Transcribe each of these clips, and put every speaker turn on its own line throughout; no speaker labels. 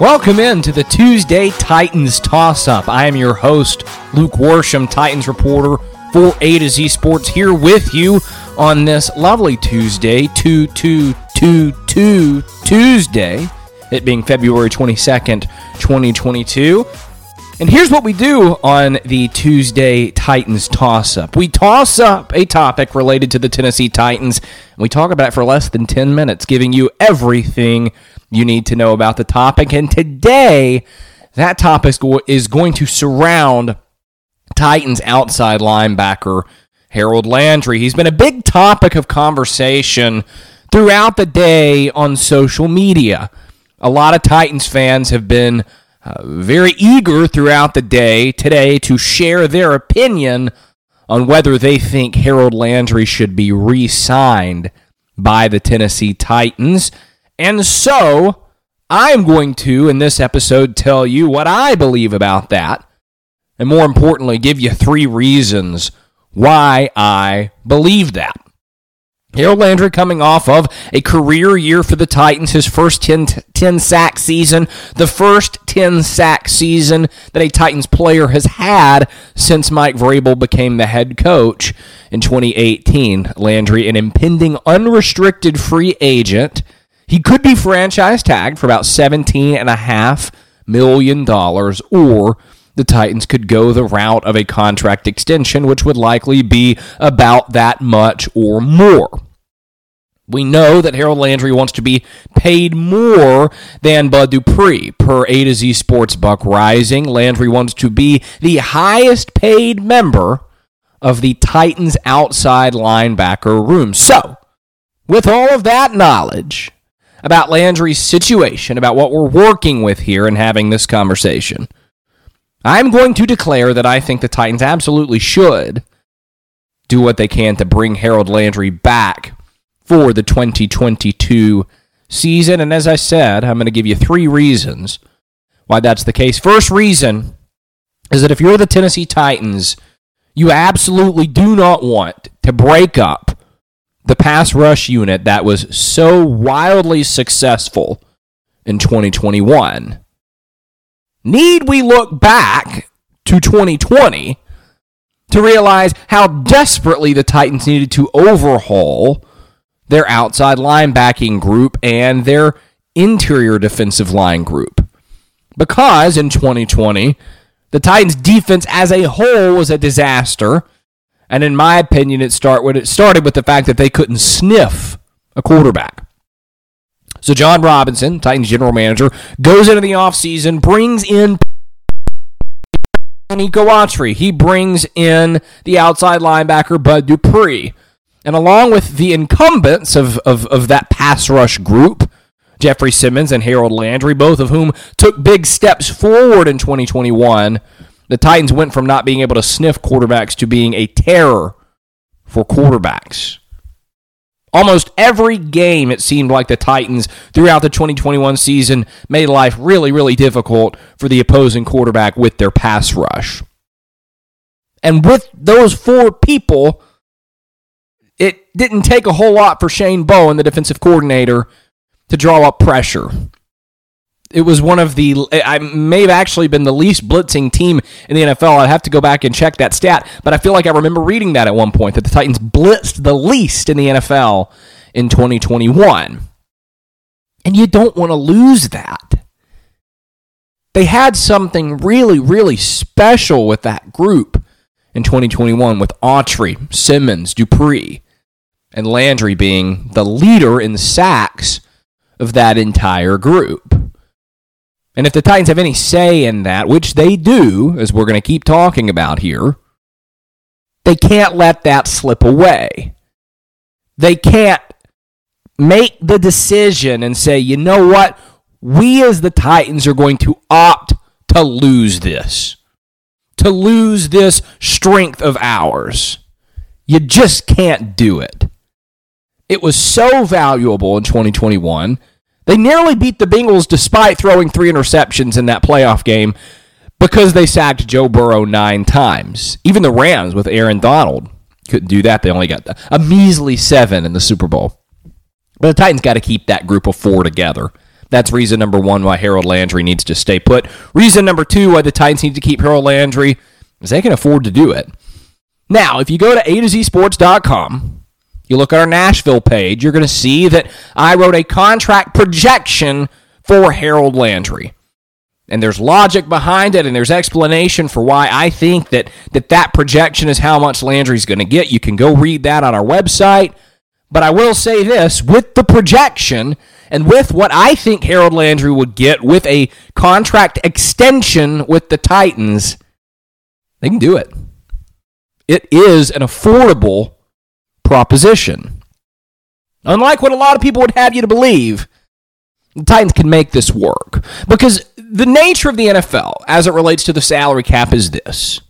Welcome in to the Tuesday Titans Toss Up. I am your host, Luke Worsham, Titans reporter for A to Z Sports, here with you on this lovely Tuesday, 2 2 2 2 Tuesday, it being February 22nd, 2022. And here's what we do on the Tuesday Titans toss up. We toss up a topic related to the Tennessee Titans, and we talk about it for less than 10 minutes, giving you everything you need to know about the topic. And today, that topic is going to surround Titans outside linebacker Harold Landry. He's been a big topic of conversation throughout the day on social media. A lot of Titans fans have been uh, very eager throughout the day today to share their opinion on whether they think Harold Landry should be re signed by the Tennessee Titans. And so I'm going to, in this episode, tell you what I believe about that. And more importantly, give you three reasons why I believe that. Harold Landry coming off of a career year for the Titans, his first 10, 10 sack season, the first 10 sack season that a Titans player has had since Mike Vrabel became the head coach in 2018. Landry, an impending unrestricted free agent. He could be franchise tagged for about $17.5 million or the Titans could go the route of a contract extension, which would likely be about that much or more. We know that Harold Landry wants to be paid more than Bud Dupree. Per A to Z Sports Buck Reising, Landry wants to be the highest paid member of the Titans outside linebacker room. So, with all of that knowledge about Landry's situation, about what we're working with here and having this conversation, I'm going to declare that I think the Titans absolutely should do what they can to bring Harold Landry back for the 2022 season. And as I said, I'm going to give you three reasons why that's the case. First reason is that if you're the Tennessee Titans, you absolutely do not want to break up the pass rush unit that was so wildly successful in 2021. Need we look back to 2020 to realize how desperately the Titans needed to overhaul their outside linebacking group and their interior defensive line group? Because in 2020, the Titans defense as a whole was a disaster. And in my opinion, it start with, it started with the fact that they couldn't sniff a quarterback. So Jon Robinson, Titans general manager, goes into the offseason, brings in Nico Autry. He brings in the outside linebacker Bud Dupree. And along with the incumbents of, of, of that pass rush group, Jeffery Simmons and Harold Landry, both of whom took big steps forward in 2021, the Titans went from not being able to sniff quarterbacks to being a terror for quarterbacks. Almost every game, it seemed like the Titans throughout the 2021 season made life really, really difficult for the opposing quarterback with their pass rush. And with those four people, it didn't take a whole lot for Shane Bowen, the defensive coordinator, to draw up pressure. It was one of the, I may have actually been the least blitzing team in the NFL. I'd have to go back and check that stat, but I feel like I remember reading that at one point that the Titans blitzed the least in the NFL in 2021. And you don't want to lose that. They had something really, really special with that group in 2021 with Autry, Simmons, Dupree, and Landry being the leader in sacks of that entire group. And if the Titans have any say in that, which they do, as we're going to keep talking about here, they can't let that slip away. They can't make the decision and say, you know what? We as the Titans are going to opt to lose this, to lose this strength of ours. You just can't do it. It was so valuable in 2021 they nearly beat the Bengals despite throwing three interceptions in that playoff game because they sacked Joe Burrow nine times. Even the Rams with Aaron Donald couldn't do that. They only got a measly seven in the Super Bowl. But the Titans got to keep that group of four together. That's reason number one why Harold Landry needs to stay put. Reason number two why the Titans need to keep Harold Landry is they can afford to do it. Now, if you go to A to Z Sports.com, you look at our Nashville page, you're going to see that I wrote a contract projection for Harold Landry. And there's logic behind it, and there's explanation for why I think that that, that projection is how much Landry's going to get. You can go read that on our website. But I will say this with the projection and with what I think Harold Landry would get with a contract extension with the Titans, they can do it. It is an affordable proposition. Unlike what a lot of people would have you to believe, the Titans can make this work. Because the nature of the NFL as it relates to the salary cap is this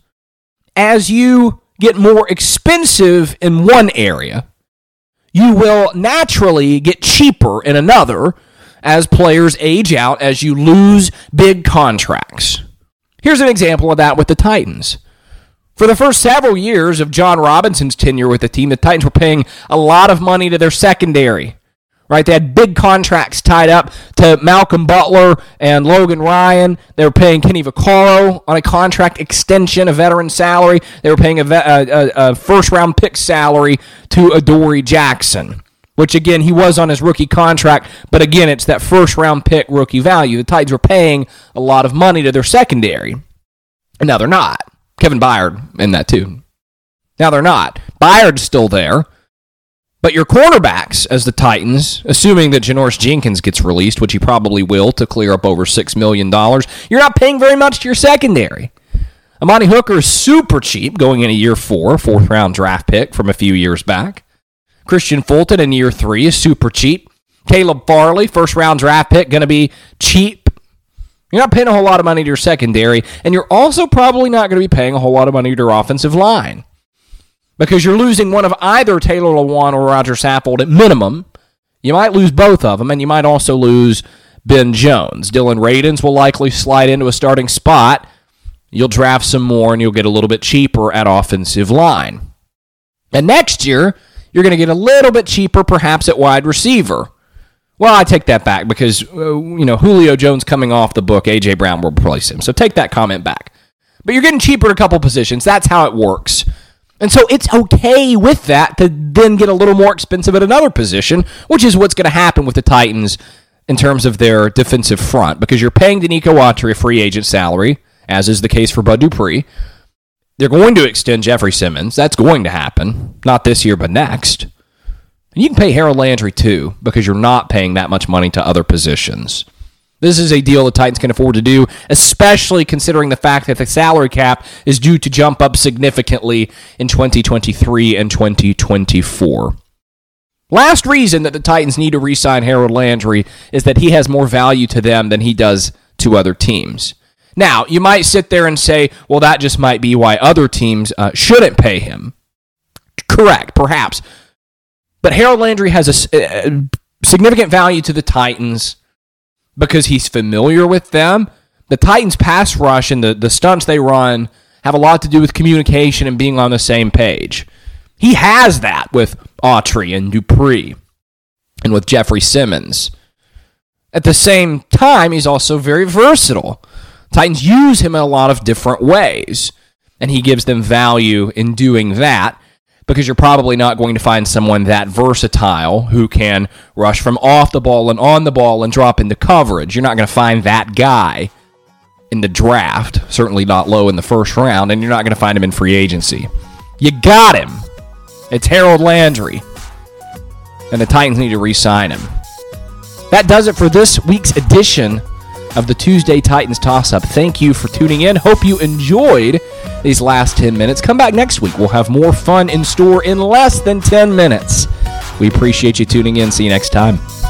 as you get more expensive in one area, you will naturally get cheaper in another as players age out, as you lose big contracts. Here's an example of that with the Titans. For the first several years of Jon Robinson's tenure with the team, the Titans were paying a lot of money to their secondary right? They had big contracts tied up to Malcolm Butler and Logan Ryan. They were paying Kenny Vaccaro on a contract extension, a veteran salary. They were paying a, a, a first round pick salary to Adoree Jackson, which again, he was on his rookie contract, but again, it's that first round pick rookie value. The Titans were paying a lot of money to their secondary. And now they're not. Kevin Byard in that too. Now they're not. Byard's still there. But your cornerbacks, as the Titans, assuming that Janoris Jenkins gets released, which he probably will to clear up over $6 million, you're not paying very much to your secondary. Amani Hooker is super cheap going into year four, fourth round draft pick from a few years back. Kristian Fulton in year three is super cheap. Caleb Farley, first round draft pick, going to be cheap. You're not paying a whole lot of money to your secondary, and you're also probably not going to be paying a whole lot of money to your offensive line because you're losing one of either Taylor Lewan or Rodger Saffold at minimum. You might lose both of them, and you might also lose Ben Jones. Dillon Radunz will likely slide into a starting spot. You'll draft some more, and you'll get a little bit cheaper at offensive line. And next year, you're going to get a little bit cheaper, perhaps at wide receiver. Well, I take that back because uh, you know Julio Jones coming off the book, AJ Brown will replace him. So take that comment back. But you're getting cheaper at a couple positions. That's how it works. And so it's okay with that to then get a little more expensive at another position, which is what's going to happen with the Titans in terms of their defensive front because you're paying Denico Autry a free agent salary, as is the case for Bud Dupree. They're going to extend Jeffery Simmons. That's going to happen. Not this year, but next. And you can pay Harold Landry too because you're not paying that much money to other positions. This is a deal the Titans can afford to do, especially considering the fact that the salary cap is due to jump up significantly in 2023 and 2024. Last reason that the Titans need to re sign Harold Landry is that he has more value to them than he does to other teams. Now, you might sit there and say, well, that just might be why other teams uh, shouldn't pay him. Correct, perhaps. But Harold Landry has a, a uh, uh, significant value to the Titans because he's familiar with them. The Titans' pass rush and the, the stunts they run have a lot to do with communication and being on the same page. He has that with Autry and Dupree and with Jeffery Simmons. At the same time, he's also very versatile. Titans use him in a lot of different ways, and he gives them value in doing that because you're probably not going to find someone that versatile who can rush from off the ball and on the ball and drop into coverage. You're not going to find that guy in the draft, certainly not low in the first round, and you're not going to find him in free agency. You got him. It's Harold Landry. And the Titans need to re sign him. That does it for this week's edition of the Tuesday Titans Toss Up. Thank you for tuning in. Hope you enjoyed these last 10 minutes. Come back next week. We'll have more fun in store in less than 10 minutes. We appreciate you tuning in. See you next time.